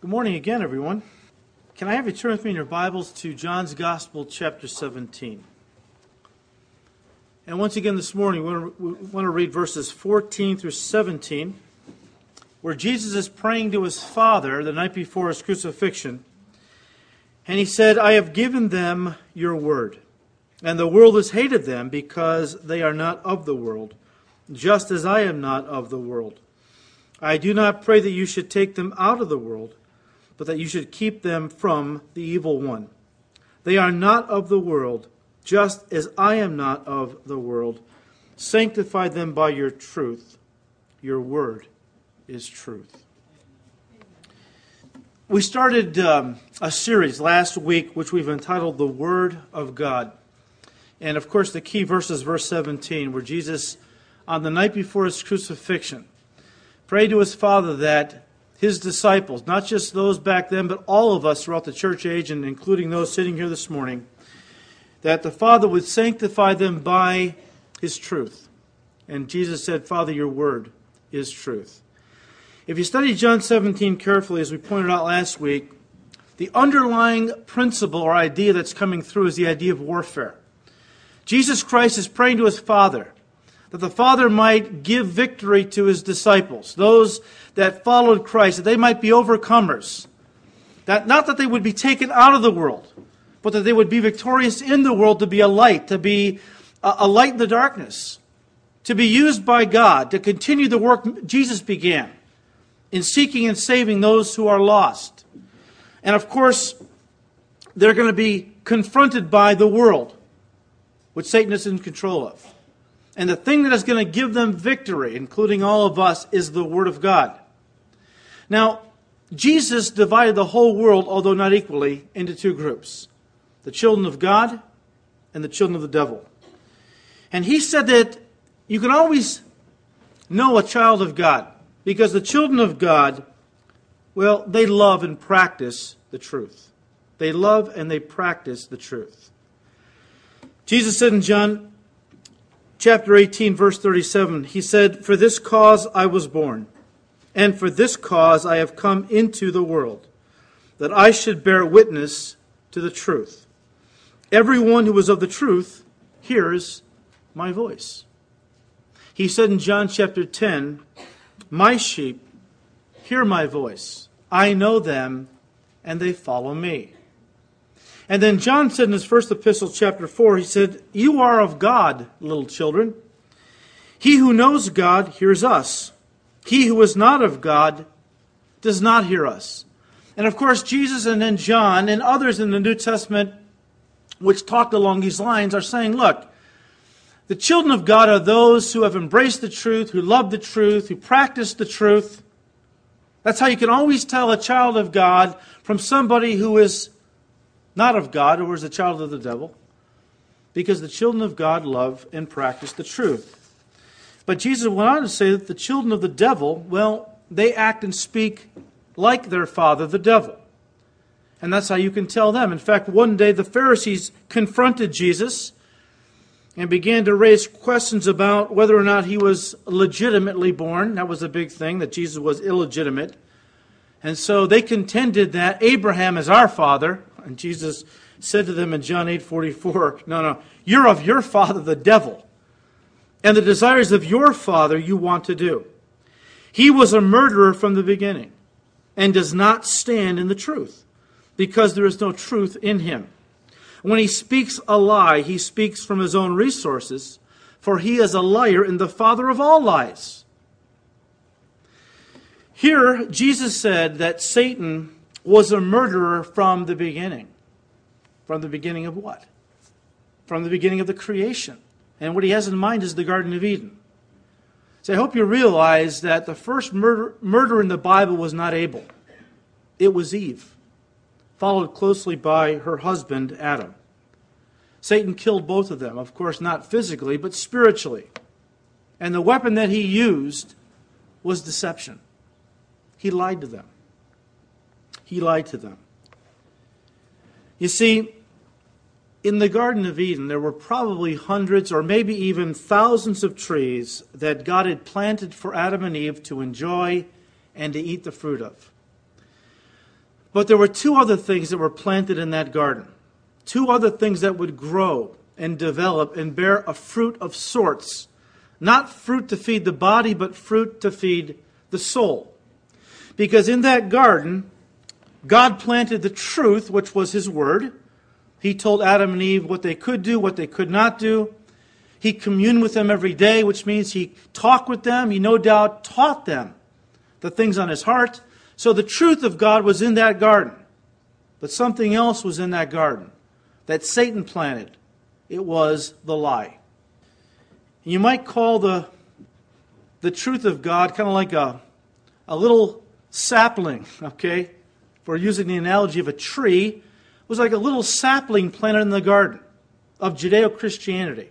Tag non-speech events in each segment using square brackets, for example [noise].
Good morning again, everyone. Can I have you turn with me in your Bibles to John's Gospel, chapter 17? And once again this morning, we want to read verses 14 through 17, where Jesus is praying to his Father the night before his crucifixion. And he said, I have given them your word, and the world has hated them because they are not of the world, just as I am not of the world. I do not pray that you should take them out of the world, but that you should keep them from the evil one. They are not of the world just as I am not of the world. Sanctify them by your truth. Your word is truth. We started um, a series last week which we've entitled The Word of God. And of course, the key verse is verse 17, where Jesus, on the night before his crucifixion, prayed to his Father that his disciples, not just those back then, but all of us throughout the church age, and including those sitting here this morning, that the Father would sanctify them by his truth. And Jesus said, Father, your word is truth. If you study John 17 carefully, as we pointed out last week, the underlying principle or idea that's coming through is the idea of warfare. Jesus Christ is praying to his Father that the Father might give victory to his disciples, those that followed Christ, that they might be overcomers. That not that they would be taken out of the world, but that they would be victorious in the world to be a light, to be a light in the darkness, to be used by God to continue the work Jesus began in seeking and saving those who are lost. And of course, they're going to be confronted by the world, which Satan is in control of. And the thing that is going to give them victory, including all of us, is the Word of God. Now, Jesus divided the whole world, although not equally, into two groups the children of God and the children of the devil. And he said that you can always know a child of God because the children of God, well, they love and practice the truth. They love and they practice the truth. Jesus said in John chapter 18, verse 37, He said, For this cause I was born, and for this cause I have come into the world, that I should bear witness to the truth. Everyone who is of the truth hears my voice. He said in John chapter 10, My sheep hear my voice. I know them, and they follow me. And then John said in his first epistle, chapter 4, he said, You are of God, little children. He who knows God hears us. He who is not of God does not hear us. And of course, Jesus and then John and others in the New Testament which talked along these lines are saying, look, the children of God are those who have embraced the truth, who love the truth, who practice the truth. That's how you can always tell a child of God from somebody who is not of God or is a child of the devil. Because the children of God love and practice the truth. But Jesus went on to say that the children of the devil, well, they act and speak like their father, the devil. And that's how you can tell them. In fact, one day the Pharisees confronted Jesus and began to raise questions about whether or not he was legitimately born. That was a big thing, that Jesus was illegitimate. And so they contended that Abraham is our father. And Jesus said to them in John 8 44, No, no, you're of your father, the devil. And the desires of your father you want to do. He was a murderer from the beginning and does not stand in the truth because there is no truth in him. When he speaks a lie, he speaks from his own resources, for he is a liar and the father of all lies. Here, Jesus said that Satan was a murderer from the beginning. From the beginning of what? From the beginning of the creation. And what he has in mind is the Garden of Eden. So I hope you realize that the first murder, murder in the Bible was not Abel, it was Eve followed closely by her husband, Adam. Satan killed both of them, of course, not physically, but spiritually. And the weapon that he used was deception. He lied to them. He lied to them. You see, in the Garden of Eden, there were probably hundreds or maybe even thousands of trees that God had planted for Adam and Eve to enjoy and to eat the fruit of. But there were two other things that were planted in that garden. Two other things that would grow and develop and bear a fruit of sorts. Not fruit to feed the body, but fruit to feed the soul. Because in that garden, God planted the truth, which was His Word. He told Adam and Eve what they could do, what they could not do. He communed with them every day, which means He talked with them. He no doubt taught them the things on His heart. So the truth of God was in that garden. But something else was in that garden that Satan planted. It was the lie. You might call the, the truth of God kind of like a, a little sapling, [laughs] okay? For using the analogy of a tree, was like a little sapling planted in the garden of Judeo Christianity.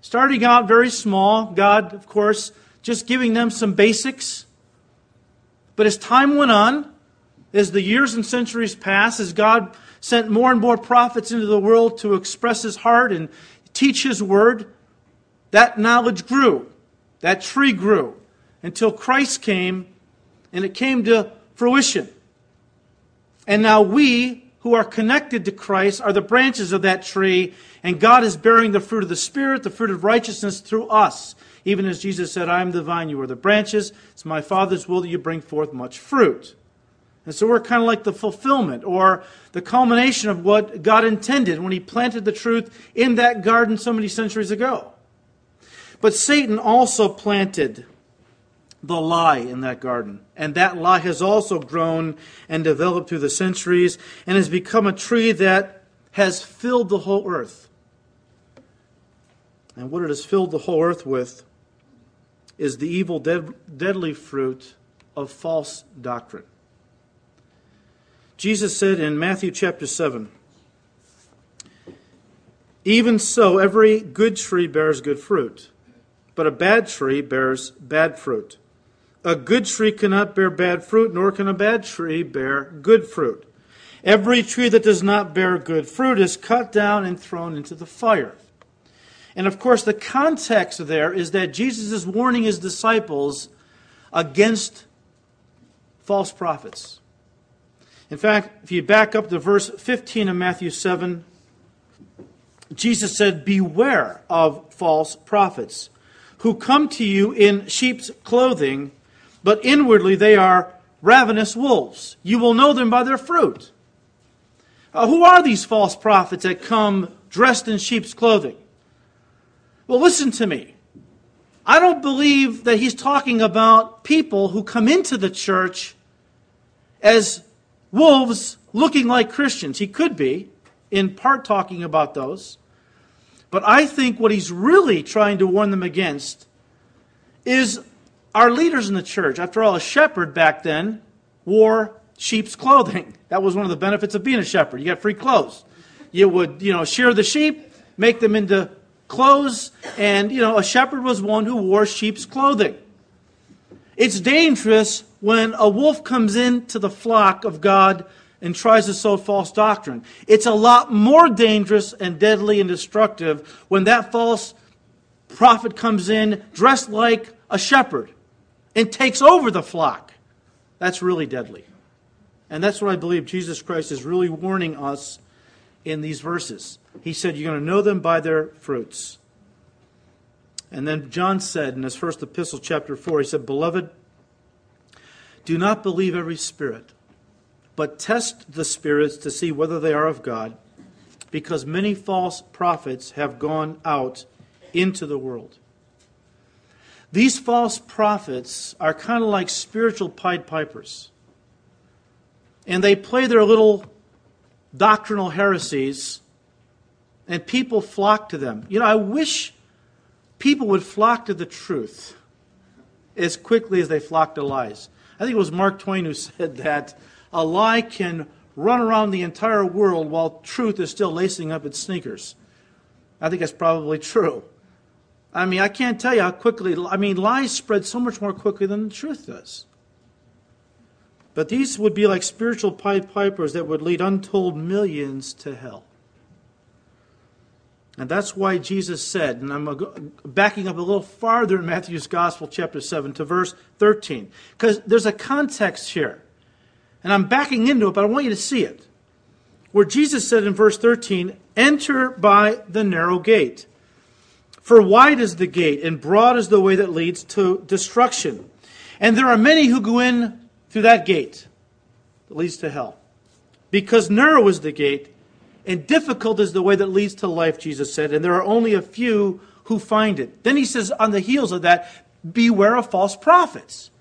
Starting out very small, God, of course, just giving them some basics. But as time went on, as the years and centuries passed, as God sent more and more prophets into the world to express his heart and teach his word, that knowledge grew. That tree grew until Christ came and it came to fruition. And now we who are connected to Christ are the branches of that tree, and God is bearing the fruit of the Spirit, the fruit of righteousness through us. Even as Jesus said, I am the vine, you are the branches. It's my Father's will that you bring forth much fruit. And so we're kind of like the fulfillment or the culmination of what God intended when He planted the truth in that garden so many centuries ago. But Satan also planted the lie in that garden. And that lie has also grown and developed through the centuries and has become a tree that has filled the whole earth. And what it has filled the whole earth with is the evil, dead, deadly fruit of false doctrine. Jesus said in Matthew chapter 7 Even so, every good tree bears good fruit, but a bad tree bears bad fruit. A good tree cannot bear bad fruit, nor can a bad tree bear good fruit. Every tree that does not bear good fruit is cut down and thrown into the fire. And of course, the context there is that Jesus is warning his disciples against false prophets. In fact, if you back up to verse 15 of Matthew 7, Jesus said, Beware of false prophets who come to you in sheep's clothing but inwardly they are ravenous wolves. You will know them by their fruit. Uh, who are these false prophets that come dressed in sheep's clothing? Well, listen to me. I don't believe that he's talking about people who come into the church as wolves looking like Christians. He could be, in part, talking about those. But I think what he's really trying to warn them against is our leaders in the church, after all, a shepherd back then wore sheep's clothing. [laughs] That was one of the benefits of being a shepherd. You got free clothes. You would, you know, shear the sheep, make them into clothes, and, you know, a shepherd was one who wore sheep's clothing. It's dangerous when a wolf comes into the flock of God and tries to sow false doctrine. It's a lot more dangerous and deadly and destructive when that false prophet comes in dressed like a shepherd and takes over the flock. That's really deadly. And that's what I believe Jesus Christ is really warning us in these verses. He said, You're going to know them by their fruits. And then John said in his first epistle, chapter 4, he said, Beloved, do not believe every spirit, but test the spirits to see whether they are of God, because many false prophets have gone out into the world. These false prophets are kind of like spiritual Pied Pipers. And they play their little doctrinal heresies, and people flock to them. You know, I wish people would flock to the truth as quickly as they flock to lies. I think it was Mark Twain who [laughs] said that a lie can run around the entire world while truth is still lacing up its sneakers. I think that's probably true. I mean, I can't tell you how quickly, I mean, lies spread so much more quickly than the truth does. But these would be like spiritual Pipers that would lead untold millions to hell. And that's why Jesus said, and I'm backing up a little farther in Matthew's Gospel, chapter 7, to verse 13, because there's a context here. And I'm backing into it, but I want you to see it. Where Jesus said in verse 13, Enter by the narrow gate. For wide is the gate, and broad is the way that leads to destruction. And there are many who go in through that gate that leads to hell. Because narrow is the gate, and difficult is the way that leads to life, Jesus said, and there are only a few who find it. Then he says, on the heels of that, beware of false prophets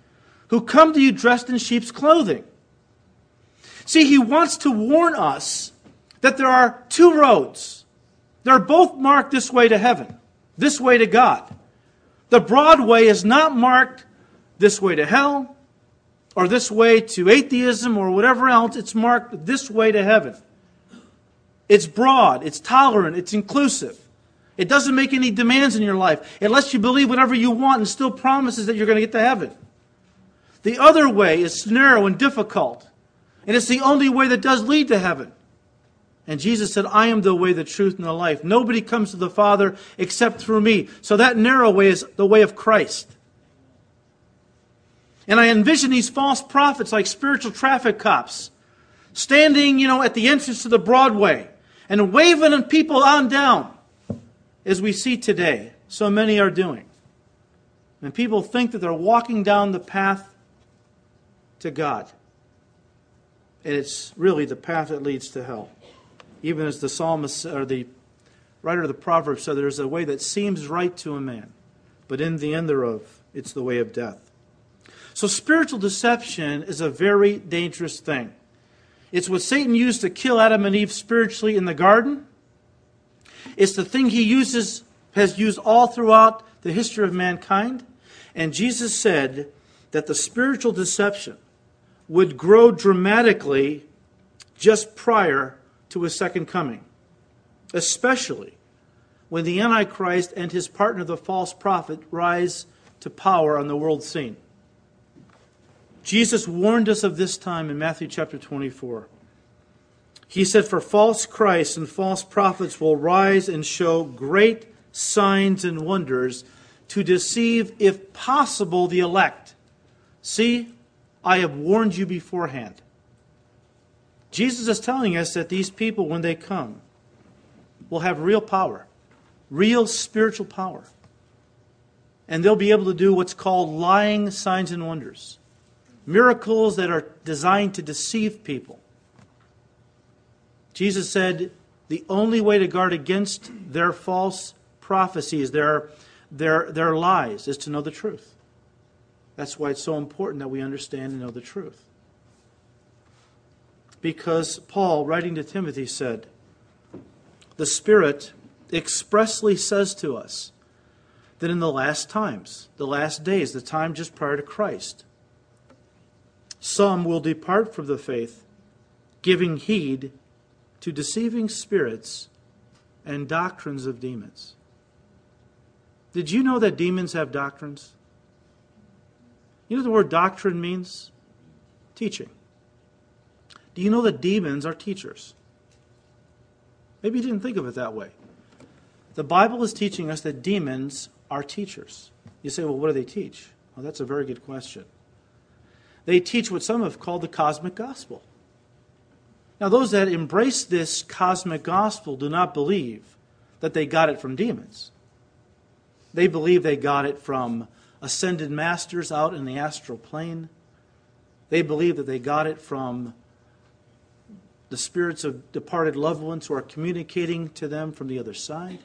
who come to you dressed in sheep's clothing. See, he wants to warn us that there are two roads. They're both marked this way to heaven, this way to God. The broad way is not marked this way to hell or this way to atheism or whatever else. It's marked this way to heaven. It's broad, it's tolerant, it's inclusive. It doesn't make any demands in your life. It lets you believe whatever you want and still promises that you're going to get to heaven. The other way is narrow and difficult. And it's the only way that does lead to heaven. And Jesus said, I am the way, the truth, and the life. Nobody comes to the Father except through me. So that narrow way is the way of Christ. And I envision these false prophets like spiritual traffic cops standing, you know, at the entrance to the broad way and waving people on down as we see today. So many are doing. And people think that they're walking down the path to God. And it's really the path that leads to hell. Even as the psalmist or the writer of the Proverbs said, there's a way that seems right to a man, but in the end thereof, it's the way of death. So spiritual deception is a very dangerous thing. It's what Satan used to kill Adam and Eve spiritually in the garden. It's the thing he uses, has used all throughout the history of mankind. And Jesus said that the spiritual deception would grow dramatically just prior to his second coming, especially when the Antichrist and his partner, the false prophet, rise to power on the world scene. Jesus warned us of this time in Matthew chapter 24. He said, For false Christs and false prophets will rise and show great signs and wonders to deceive, if possible, the elect. See, I have warned you beforehand. Jesus is telling us that these people, when they come, will have real power, real spiritual power. And they'll be able to do what's called lying signs and wonders miracles that are designed to deceive people. Jesus said the only way to guard against their false prophecies, their, their, their lies, is to know the truth. That's why it's so important that we understand and know the truth. Because Paul, writing to Timothy, said, The Spirit expressly says to us that in the last times, the last days, the time just prior to Christ, some will depart from the faith, giving heed to deceiving spirits and doctrines of demons. Did you know that demons have doctrines? You know what the word doctrine means? Teaching. Do you know that demons are teachers? Maybe you didn't think of it that way. The Bible is teaching us that demons are teachers. You say, well, what do they teach? Well, that's a very good question. They teach what some have called the cosmic gospel. Now, those that embrace this cosmic gospel do not believe that they got it from demons. They believe they got it from ascended masters out in the astral plane. They believe that they got it from the spirits of departed loved ones who are communicating to them from the other side.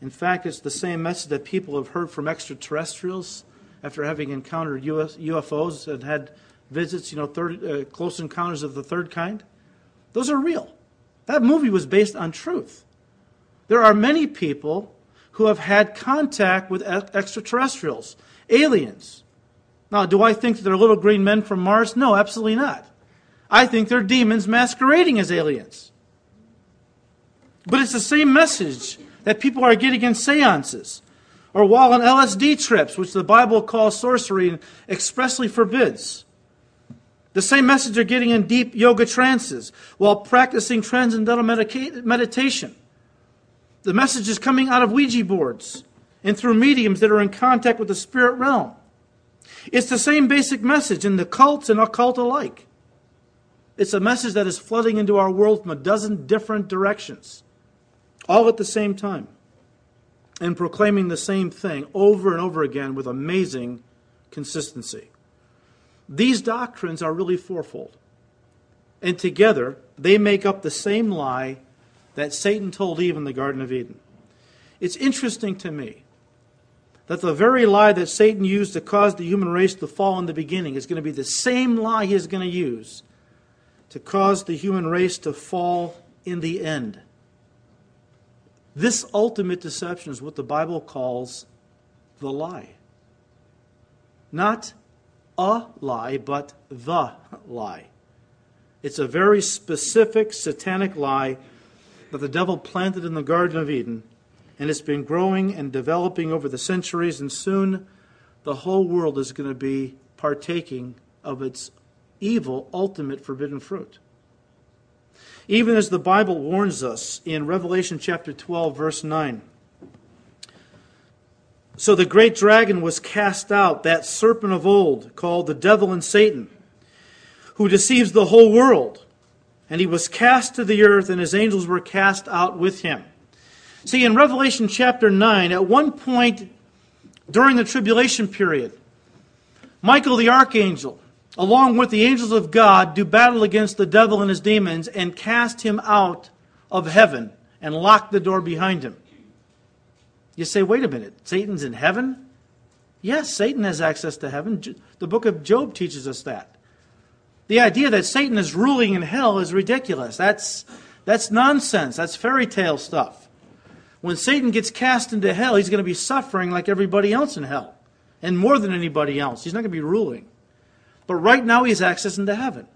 In fact, it's the same message that people have heard from extraterrestrials after having encountered UFOs and had visits, you know, third, uh, close encounters of the third kind. Those are real. That movie was based on truth. There are many people who have had contact with extraterrestrials, aliens. Now, do I think that they're little green men from Mars? No, absolutely not. I think they're demons masquerading as aliens. But it's the same message that people are getting in seances or while on LSD trips, which the Bible calls sorcery and expressly forbids. The same message they're getting in deep yoga trances while practicing transcendental meditation. The message is coming out of Ouija boards and through mediums that are in contact with the spirit realm. It's the same basic message in the cults and occult alike. It's a message that is flooding into our world from a dozen different directions, all at the same time, and proclaiming the same thing over and over again with amazing consistency. These doctrines are really fourfold. And together, they make up the same lie that Satan told Eve in the Garden of Eden. It's interesting to me that the very lie that Satan used to cause the human race to fall in the beginning is going to be the same lie he is going to use to cause the human race to fall in the end. This ultimate deception is what the Bible calls the lie. Not a lie, but the lie. It's a very specific satanic lie that the devil planted in the Garden of Eden, and it's been growing and developing over the centuries, and soon the whole world is going to be partaking of its evil, ultimate forbidden fruit. Even as the Bible warns us in Revelation chapter 12, verse 9. So the great dragon was cast out, that serpent of old, called the devil and Satan, who deceives the whole world. And he was cast to the earth, and his angels were cast out with him. See, in Revelation chapter 9, at one point during the tribulation period, Michael the archangel along with the angels of God, do battle against the devil and his demons and cast him out of heaven and lock the door behind him. You say, wait a minute, Satan's in heaven? Yes, Satan has access to heaven. The book of Job teaches us that. The idea that Satan is ruling in hell is ridiculous. That's, that's nonsense. That's fairy tale stuff. When Satan gets cast into hell, he's going to be suffering like everybody else in hell, and more than anybody else. He's not going to be ruling. But right now, he has access into heaven.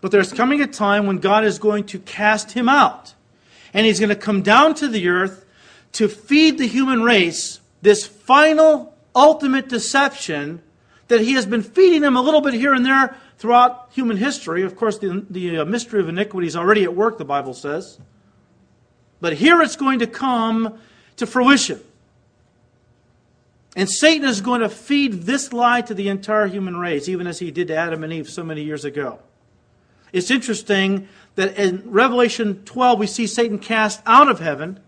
But there's coming a time when God is going to cast him out. And he's going to come down to the earth to feed the human race this final, ultimate deception that he has been feeding them a little bit here and there throughout human history. Of course, the, the uh, mystery of iniquity is already at work, the Bible says. But here it's going to come to fruition. And Satan is going to feed this lie to the entire human race, even as he did to Adam and Eve so many years ago. It's interesting that in Revelation 12, we see Satan cast out of heaven.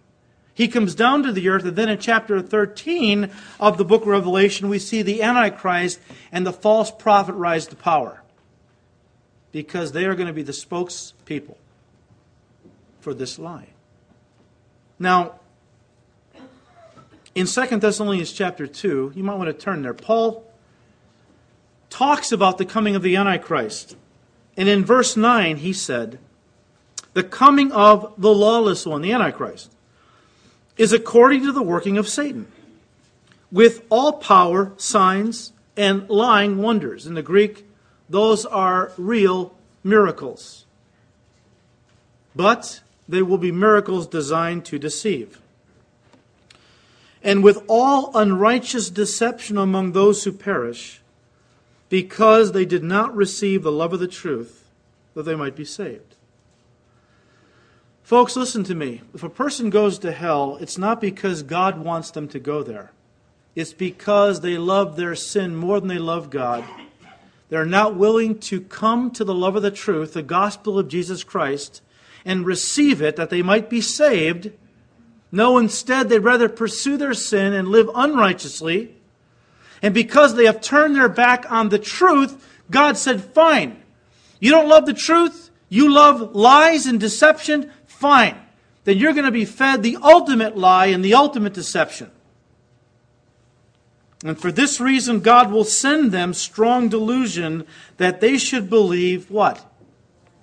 He comes down to the earth, and then in chapter 13 of the book of Revelation, we see the Antichrist and the false prophet rise to power. Because they are going to be the spokespeople for this lie. Now, in 2 Thessalonians chapter 2, you might want to turn there. Paul talks about the coming of the Antichrist. And in verse 9, he said, The coming of the lawless one, the Antichrist, is according to the working of Satan, with all power, signs, and lying wonders. In the Greek, those are real miracles. But they will be miracles designed to deceive and with all unrighteous deception among those who perish, because they did not receive the love of the truth, that they might be saved. Folks, listen to me. If a person goes to hell, it's not because God wants them to go there. It's because they love their sin more than they love God. They're not willing to come to the love of the truth, the gospel of Jesus Christ, and receive it that they might be saved no, instead, they'd rather pursue their sin and live unrighteously. And because they have turned their back on the truth, God said, Fine. You don't love the truth? You love lies and deception? Fine. Then you're going to be fed the ultimate lie and the ultimate deception. And for this reason, God will send them strong delusion that they should believe what?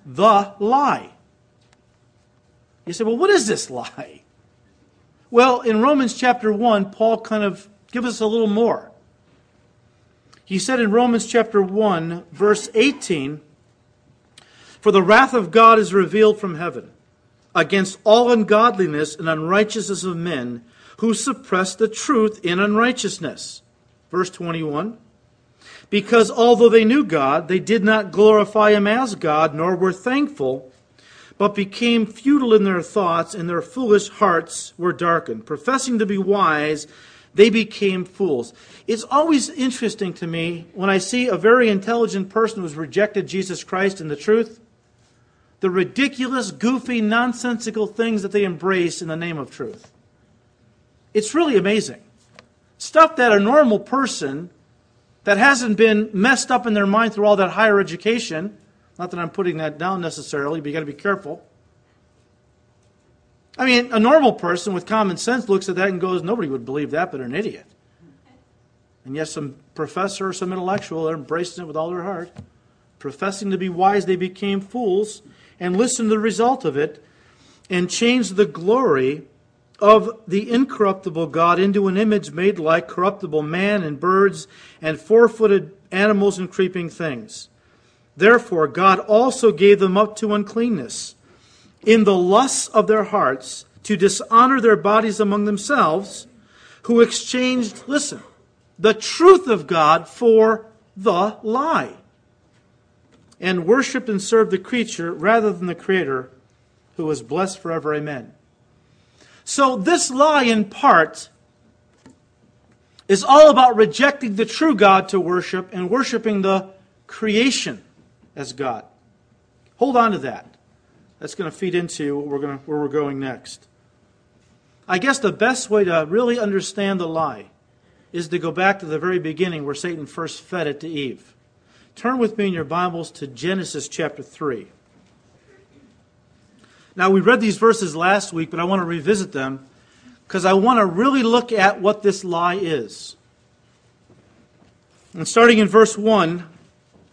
The lie. You say, well, what is this lie? Well, in Romans chapter 1, Paul kind of gives us a little more. He said in Romans chapter 1, verse 18, For the wrath of God is revealed from heaven against all ungodliness and unrighteousness of men who suppress the truth in unrighteousness. Verse 21 Because although they knew God, they did not glorify him as God, nor were thankful but became futile in their thoughts, and their foolish hearts were darkened. Professing to be wise, they became fools. It's always interesting to me when I see a very intelligent person who's rejected Jesus Christ and the truth, the ridiculous, goofy, nonsensical things that they embrace in the name of truth. It's really amazing. Stuff that a normal person that hasn't been messed up in their mind through all that higher education, not that I'm putting that down necessarily, but you got to be careful. I mean, a normal person with common sense looks at that and goes, nobody would believe that but an idiot. And yet, some professor or some intellectual, they're embracing it with all their heart. Professing to be wise, they became fools and listen to the result of it and change the glory of the incorruptible God into an image made like corruptible man and birds and four footed animals and creeping things. Therefore, God also gave them up to uncleanness in the lusts of their hearts to dishonor their bodies among themselves, who exchanged, listen, the truth of God for the lie and worshiped and served the creature rather than the Creator, who is blessed forever. Amen. So, this lie, in part, is all about rejecting the true God to worship and worshiping the creation as God. Hold on to that. That's going to feed into we're going to, where we're going next. I guess the best way to really understand the lie is to go back to the very beginning where Satan first fed it to Eve. Turn with me in your Bibles to Genesis chapter 3. Now, we read these verses last week, but I want to revisit them because I want to really look at what this lie is. And starting in verse 1,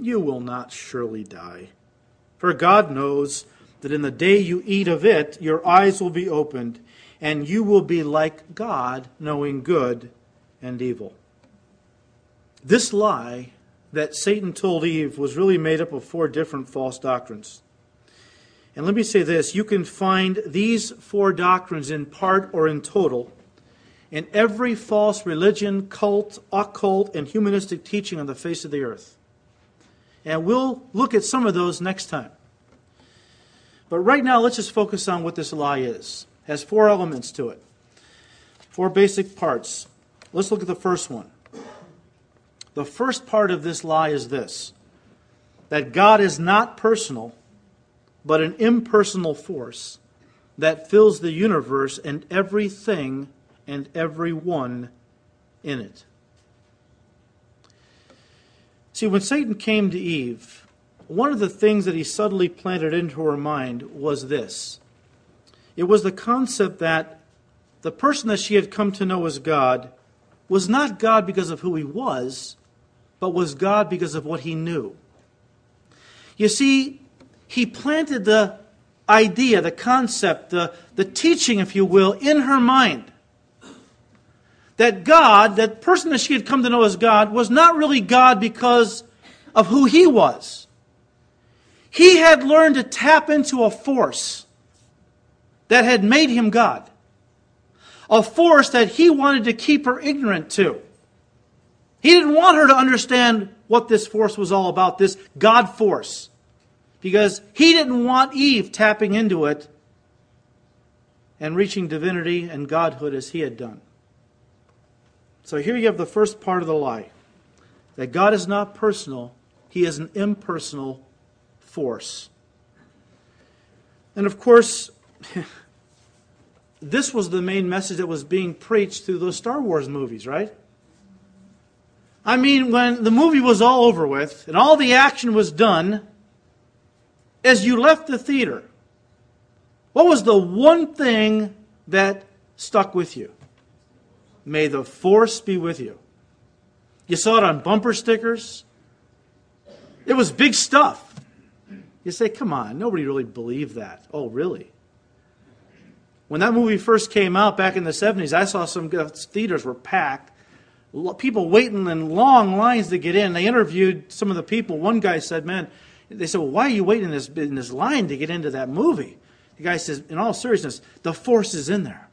You will not surely die. For God knows that in the day you eat of it, your eyes will be opened, and you will be like God, knowing good and evil. This lie that Satan told Eve was really made up of four different false doctrines. And let me say this you can find these four doctrines in part or in total in every false religion, cult, occult, and humanistic teaching on the face of the earth. And we'll look at some of those next time. But right now, let's just focus on what this lie is. It has four elements to it, four basic parts. Let's look at the first one. The first part of this lie is this that God is not personal, but an impersonal force that fills the universe and everything and everyone in it. See, when Satan came to Eve, one of the things that he subtly planted into her mind was this it was the concept that the person that she had come to know as God was not God because of who he was, but was God because of what he knew. You see, he planted the idea, the concept, the, the teaching, if you will, in her mind. That God, that person that she had come to know as God, was not really God because of who he was. He had learned to tap into a force that had made him God. A force that he wanted to keep her ignorant to. He didn't want her to understand what this force was all about, this God force, because he didn't want Eve tapping into it and reaching divinity and godhood as he had done. So here you have the first part of the lie that God is not personal, he is an impersonal force. And of course, [laughs] this was the main message that was being preached through those Star Wars movies, right? I mean, when the movie was all over with and all the action was done, as you left the theater, what was the one thing that stuck with you? May the force be with you. You saw it on bumper stickers. It was big stuff. You say, come on, nobody really believed that. Oh, really? When that movie first came out back in the 70s, I saw some theaters were packed people waiting in long lines to get in. They interviewed some of the people. One guy said, Man, they said, well, Why are you waiting in this, in this line to get into that movie? The guy says, In all seriousness, the force is in there.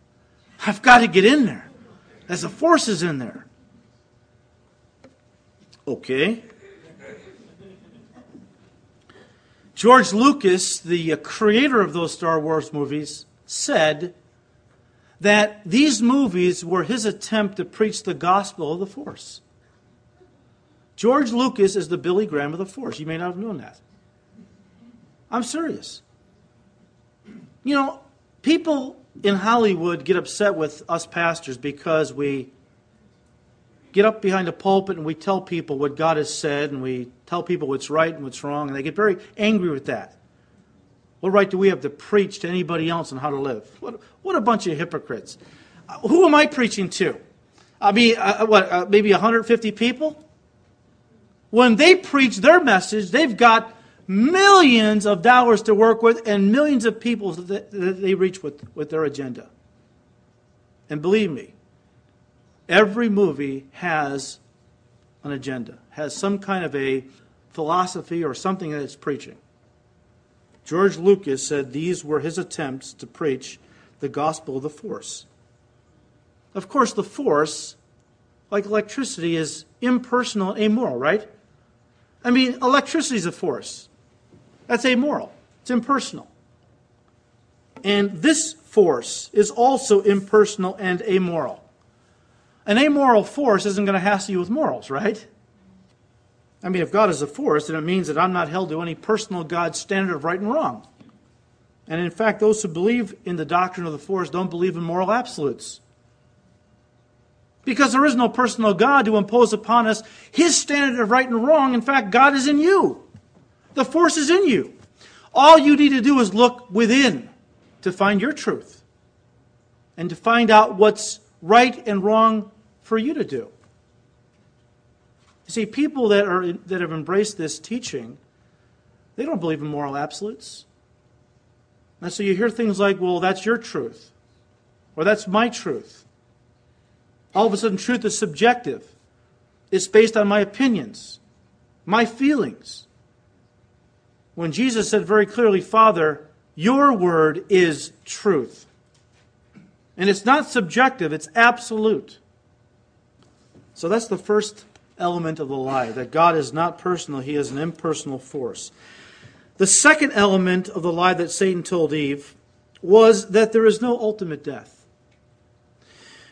I've got to get in there. As the force is in there. Okay. George Lucas, the uh, creator of those Star Wars movies, said that these movies were his attempt to preach the gospel of the Force. George Lucas is the Billy Graham of the Force. You may not have known that. I'm serious. You know, people in Hollywood get upset with us pastors because we get up behind a pulpit and we tell people what God has said and we tell people what's right and what's wrong, and they get very angry with that. What right do we have to preach to anybody else on how to live? What, what a bunch of hypocrites. Uh, who am I preaching to? I mean, uh, what, uh, maybe 150 people? When they preach their message, they've got millions of dollars to work with and millions of people that, they reach with, with their agenda. And believe me, every movie has an agenda, has some kind of a philosophy or something that it's preaching. George Lucas said these were his attempts to preach the gospel of the force. Of course, the force, like electricity, is impersonal and amoral, right? I mean, electricity is a force. That's amoral, it's impersonal. And this force is also impersonal and amoral. An amoral force isn't going to hassle you with morals, right? I mean, if God is a force, then it means that I'm not held to any personal God standard of right and wrong. And in fact, those who believe in the doctrine of the force don't believe in moral absolutes. Because there is no personal God to impose upon us his standard of right and wrong. In fact, God is in you, the force is in you. All you need to do is look within to find your truth and to find out what's right and wrong for you to do. You see, people that, are, that have embraced this teaching, they don't believe in moral absolutes. And so you hear things like, well, that's your truth, or that's my truth. All of a sudden, truth is subjective. It's based on my opinions, my feelings. When Jesus said very clearly, Father, your word is truth. And it's not subjective, it's absolute. So that's the first element of the lie that God is not personal, he is an impersonal force. The second element of the lie that Satan told Eve was that there is no ultimate death.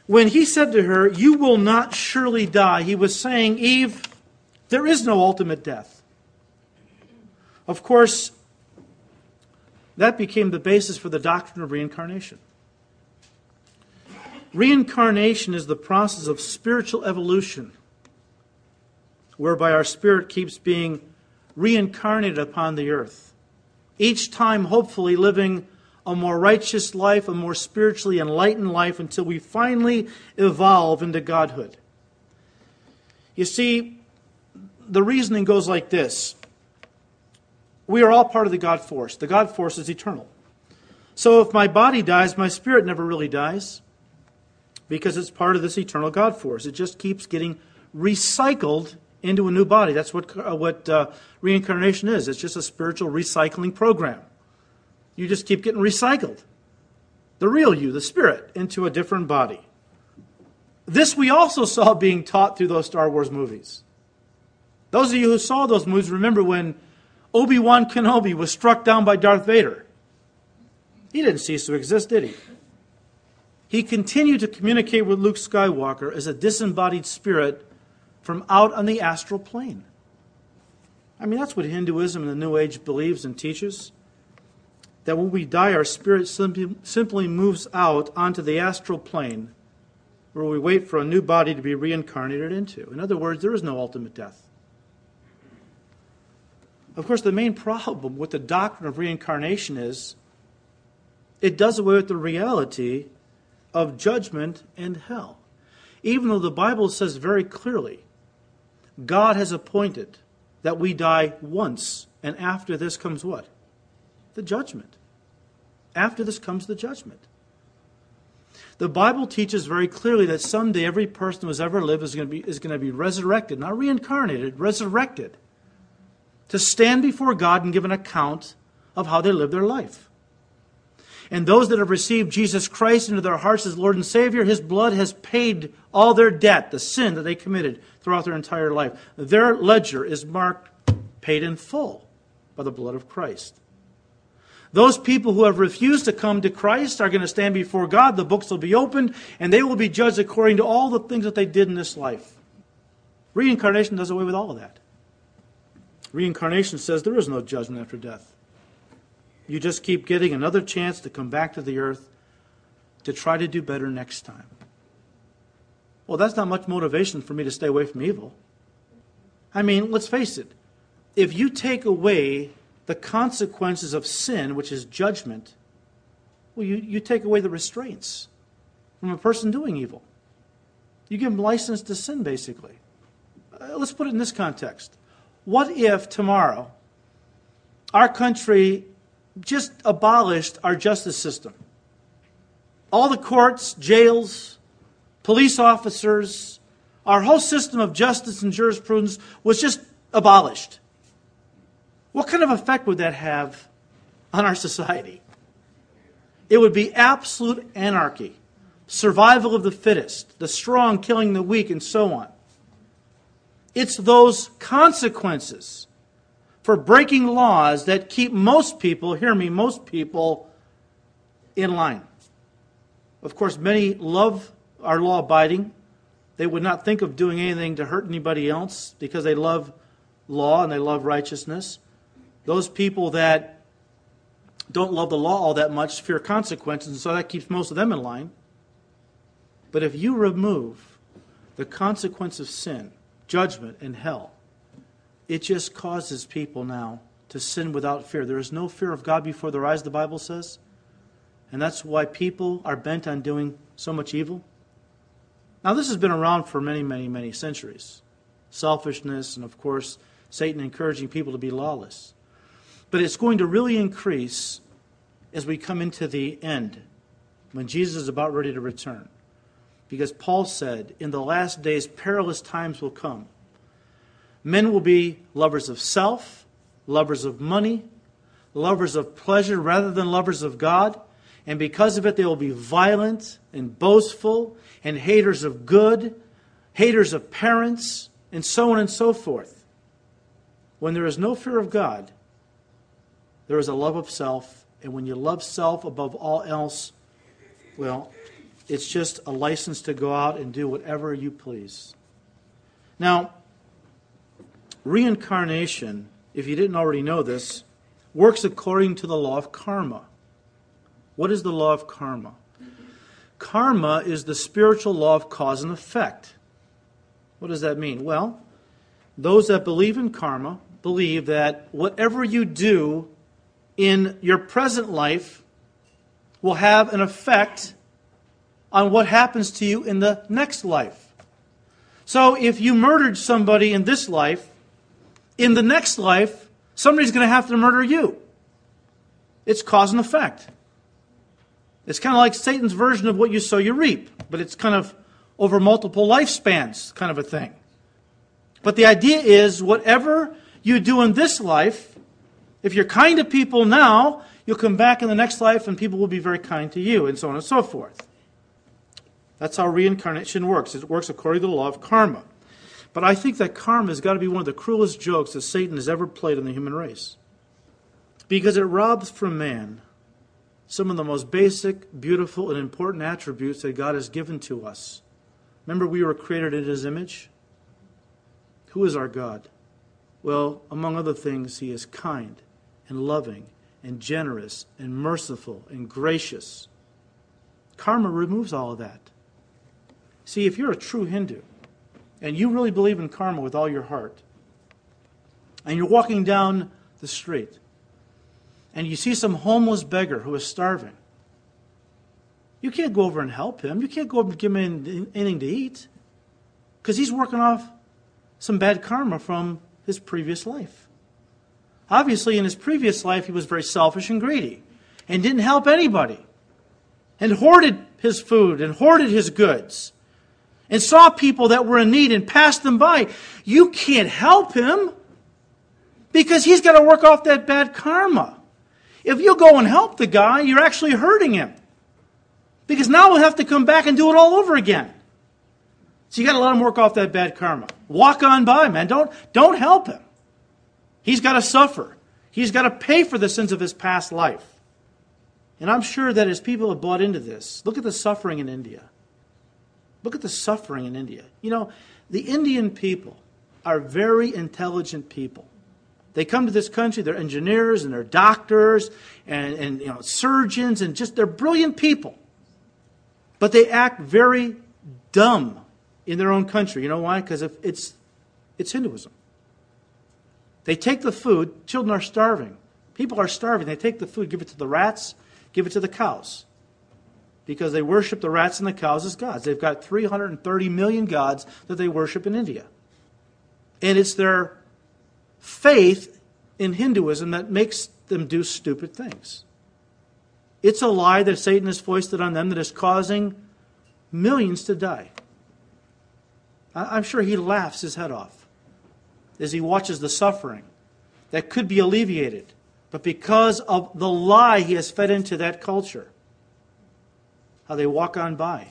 When he said to her, You will not surely die, he was saying, Eve, there is no ultimate death. Of course, that became the basis for the doctrine of reincarnation. Reincarnation is the process of spiritual evolution whereby our spirit keeps being reincarnated upon the earth. Each time, hopefully, living a more righteous life, a more spiritually enlightened life until we finally evolve into godhood. You see, the reasoning goes like this We are all part of the God force. The God force is eternal. So if my body dies, my spirit never really dies because it's part of this eternal God force. It just keeps getting recycled into a new body. That's what, uh, what uh, reincarnation is. It's just a spiritual recycling program. You just keep getting recycled. The real you, the spirit, into a different body. This we also saw being taught through those Star Wars movies. Those of you who saw those movies remember when Obi Wan Kenobi was struck down by Darth Vader. He didn't cease to exist, did he? He continued to communicate with Luke Skywalker as a disembodied spirit from out on the astral plane. I mean, that's what Hinduism and the New Age believes and teaches. That when we die, our spirit simply moves out onto the astral plane where we wait for a new body to be reincarnated into. In other words, there is no ultimate death. Of course, the main problem with the doctrine of reincarnation is it does away with the reality of judgment and hell. Even though the Bible says very clearly God has appointed that we die once, and after this comes what? The judgment. After this comes the judgment. The Bible teaches very clearly that someday every person who has ever lived is going to be, is going to be resurrected, not reincarnated, resurrected, to stand before God and give an account of how they lived their life. And those that have received Jesus Christ into their hearts as Lord and Savior, His blood has paid all their debt, the sin that they committed throughout their entire life. Their ledger is marked paid in full by the blood of Christ. Those people who have refused to come to Christ are going to stand before God. The books will be opened, and they will be judged according to all the things that they did in this life. Reincarnation does away with all of that. Reincarnation says there is no judgment after death. You just keep getting another chance to come back to the earth to try to do better next time. Well, that's not much motivation for me to stay away from evil. I mean, let's face it. If you take away the consequences of sin, which is judgment, well, you, you take away the restraints from a person doing evil. You give them license to sin, basically. Uh, let's put it in this context. What if tomorrow our country just abolished our justice system. All the courts, jails, police officers, our whole system of justice and jurisprudence was just abolished. What kind of effect would that have on our society? It would be absolute anarchy, survival of the fittest, the strong killing the weak, and so on. It's those consequences for breaking laws that keep most people, hear me, most people in line. Of course, many love are law abiding. They would not think of doing anything to hurt anybody else because they love law and they love righteousness. Those people that don't love the law all that much fear consequences, and so that keeps most of them in line. But if you remove the consequence of sin, judgment, and hell, it just causes people now to sin without fear. There is no fear of God before their eyes, the Bible says. And that's why people are bent on doing so much evil. Now, this has been around for many, many, many centuries. Selfishness, and of course, Satan encouraging people to be lawless. But it's going to really increase as we come into the end, when Jesus is about ready to return. Because Paul said, In the last days, perilous times will come. Men will be lovers of self, lovers of money, lovers of pleasure rather than lovers of God. And because of it, they will be violent and boastful and haters of good, haters of parents, and so on and so forth. When there is no fear of God, there is a love of self. And when you love self above all else, well, it's just a license to go out and do whatever you please. Now, Reincarnation, if you didn't already know this, works according to the law of karma. What is the law of karma? Karma is the spiritual law of cause and effect. What does that mean? Well, those that believe in karma believe that whatever you do in your present life will have an effect on what happens to you in the next life. So if you murdered somebody in this life, in the next life, somebody's going to have to murder you. It's cause and effect. It's kind of like Satan's version of what you sow, you reap, but it's kind of over multiple lifespans kind of a thing. But the idea is whatever you do in this life, if you're kind to people now, you'll come back in the next life and people will be very kind to you, and so on and so forth. That's how reincarnation works. It works according to the law of karma. But I think that karma has got to be one of the cruelest jokes that Satan has ever played on the human race. Because it robs from man some of the most basic, beautiful, and important attributes that God has given to us. Remember, we were created in His image? Who is our God? Well, among other things, He is kind and loving and generous and merciful and gracious. Karma removes all of that. See, if you're a true Hindu, and you really believe in karma with all your heart, and you're walking down the street, and you see some homeless beggar who is starving, you can't go over and help him. You can't go over and give him anything to eat because he's working off some bad karma from his previous life. Obviously, in his previous life, he was very selfish and greedy and didn't help anybody. and hoarded his food and hoarded his goods and saw people that were in need and passed them by, you can't help him because he's got to work off that bad karma. If you go and help the guy, you're actually hurting him. Because now we'll have to come back and do it all over again. So you got to let him work off that bad karma. Walk on by, man. Don't, don't help him. He's got to suffer. He's got to pay for the sins of his past life. And I'm sure that as people have bought into this, look at the suffering in India. Look at the suffering in India. You know, the Indian people are very intelligent people. They come to this country, they're engineers and they're doctors and, and you know, surgeons and just they're brilliant people. But they act very dumb in their own country. You know why? Because it's, it's Hinduism. They take the food, children are starving. People are starving. They take the food, give it to the rats, give it to the cows because they worship the rats and the cows as gods. They've got 330 million gods that they worship in India. And it's their faith in Hinduism that makes them do stupid things. It's a lie that Satan has foisted on them that is causing millions to die. I'm sure he laughs his head off as he watches the suffering that could be alleviated, but because of the lie he has fed into that culture how they walk on by.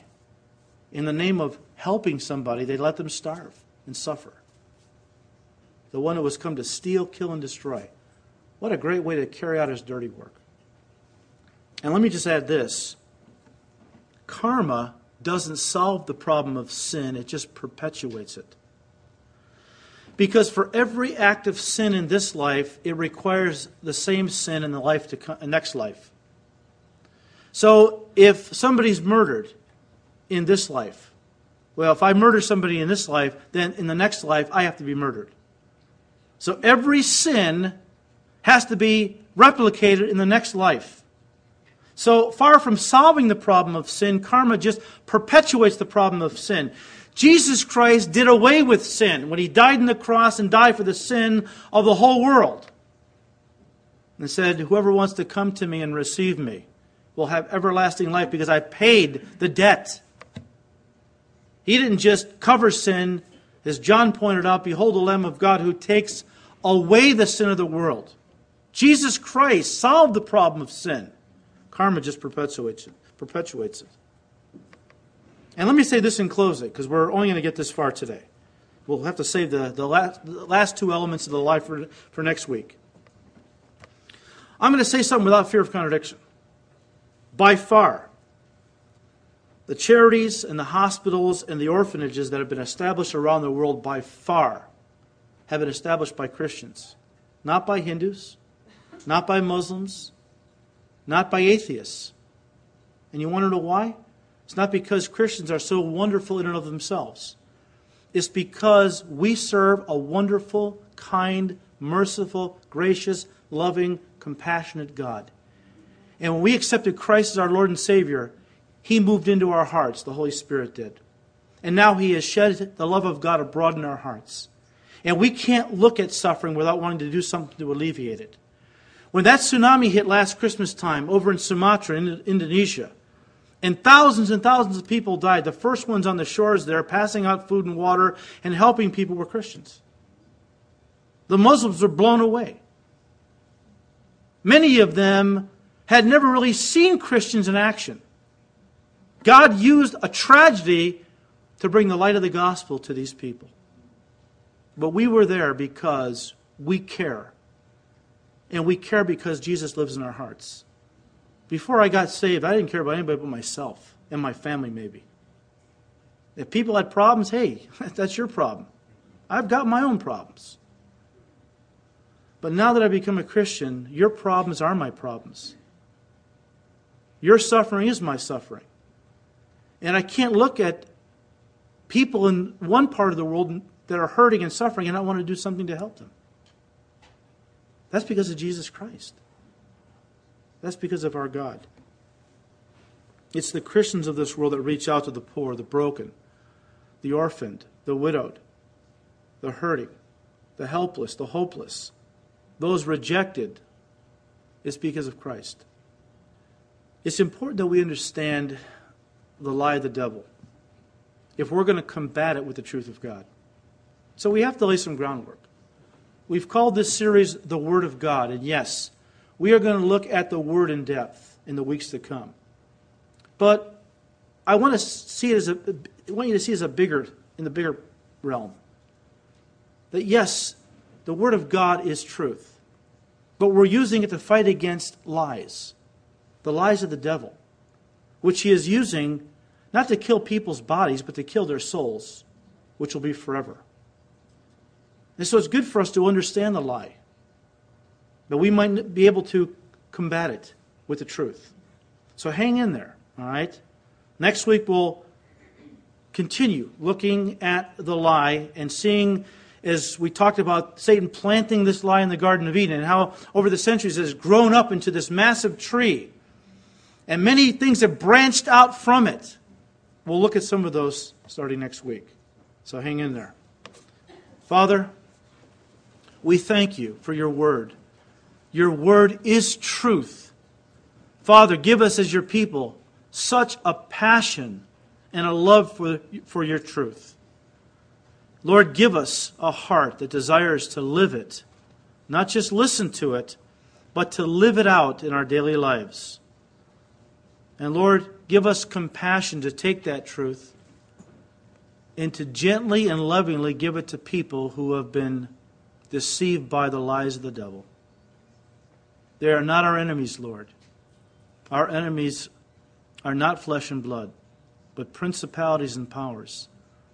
In the name of helping somebody, they let them starve and suffer. The one who has come to steal, kill, and destroy. What a great way to carry out his dirty work. And let me just add this karma doesn't solve the problem of sin, it just perpetuates it. Because for every act of sin in this life, it requires the same sin in the life to come, next life. So if somebody's murdered in this life, well, if I murder somebody in this life, then in the next life, I have to be murdered. So every sin has to be replicated in the next life. So far from solving the problem of sin, karma just perpetuates the problem of sin. Jesus Christ did away with sin when he died on the cross and died for the sin of the whole world. And said, Whoever wants to come to me and receive me, will have everlasting life because I paid the debt. He didn't just cover sin, as John pointed out, behold the Lamb of God who takes away the sin of the world. Jesus Christ solved the problem of sin. Karma just perpetuates it. Perpetuates it. And let me say this in closing, because we're only going to get this far today. We'll have to save the, the, last, the last two elements of the life for, for next week. I'm going to say something without fear of contradiction by far. The charities and the hospitals and the orphanages that have been established around the world by far have been established by Christians, not by Hindus, not by Muslims, not by atheists. And you want to know why? It's not because Christians are so wonderful in and of themselves. It's because we serve a wonderful, kind, merciful, gracious, loving, compassionate God. And when we accepted Christ as our Lord and Savior, He moved into our hearts, the Holy Spirit did. And now He has shed the love of God abroad in our hearts. And we can't look at suffering without wanting to do something to alleviate it. When that tsunami hit last Christmas time over in Sumatra, in Indonesia, and thousands and thousands of people died, the first ones on the shores there passing out food and water and helping people were Christians. The Muslims were blown away. Many of them had never really seen Christians in action. God used a tragedy to bring the light of the gospel to these people. But we were there because we care. And we care because Jesus lives in our hearts. Before I got saved, I didn't care about anybody but myself and my family, maybe. If people had problems, hey, [laughs] that's your problem. I've got my own problems. But now that I've become a Christian, your problems are my problems. Your suffering is my suffering. And I can't look at people in one part of the world that are hurting and suffering and not want to do something to help them. That's because of Jesus Christ. That's because of our God. It's the Christians of this world that reach out to the poor, the broken, the orphaned, the widowed, the hurting, the helpless, the hopeless, those rejected. It's because of Christ. It's important that we understand the lie of the devil if we're going to combat it with the truth of God. So we have to lay some groundwork. We've called this series The Word of God, and yes, we are going to look at the Word in depth in the weeks to come. But I want to see it as a, I want you to see it as a bigger, in the bigger realm. That yes, the Word of God is truth, but we're using it to fight against lies, the lies of the devil, which he is using not to kill people's bodies, but to kill their souls, which will be forever. And so it's good for us to understand the lie, but we might be able to combat it with the truth. So hang in there, all right? Next week we'll continue looking at the lie and seeing, as we talked about, Satan planting this lie in the Garden of Eden and how over the centuries it has grown up into this massive tree. And many things have branched out from it. We'll look at some of those starting next week. So hang in there. Father, we thank you for your word. Your word is truth. Father, give us as your people such a passion and a love for, for your truth. Lord, give us a heart that desires to live it, not just listen to it, but to live it out in our daily lives. And Lord, give us compassion to take that truth and to gently and lovingly give it to people who have been deceived by the lies of the devil. They are not our enemies, Lord. Our enemies are not flesh and blood, but principalities and powers,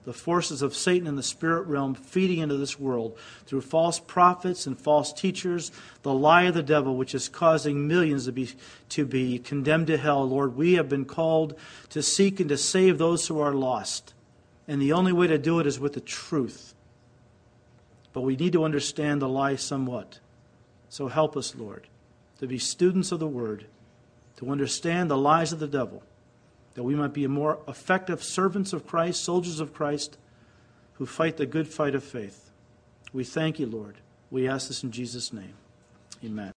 the forces of Satan in the spirit realm feeding into this world through false prophets and false teachers, the lie of the devil, which is causing millions to be, to be condemned to hell. Lord, we have been called to seek and to save those who are lost. And the only way to do it is with the truth. But we need to understand the lie somewhat. So help us, Lord, to be students of the word to understand the lies of the devil, that we might be more effective servants of Christ, soldiers of Christ, who fight the good fight of faith. We thank you, Lord. We ask this in Jesus' name. Amen.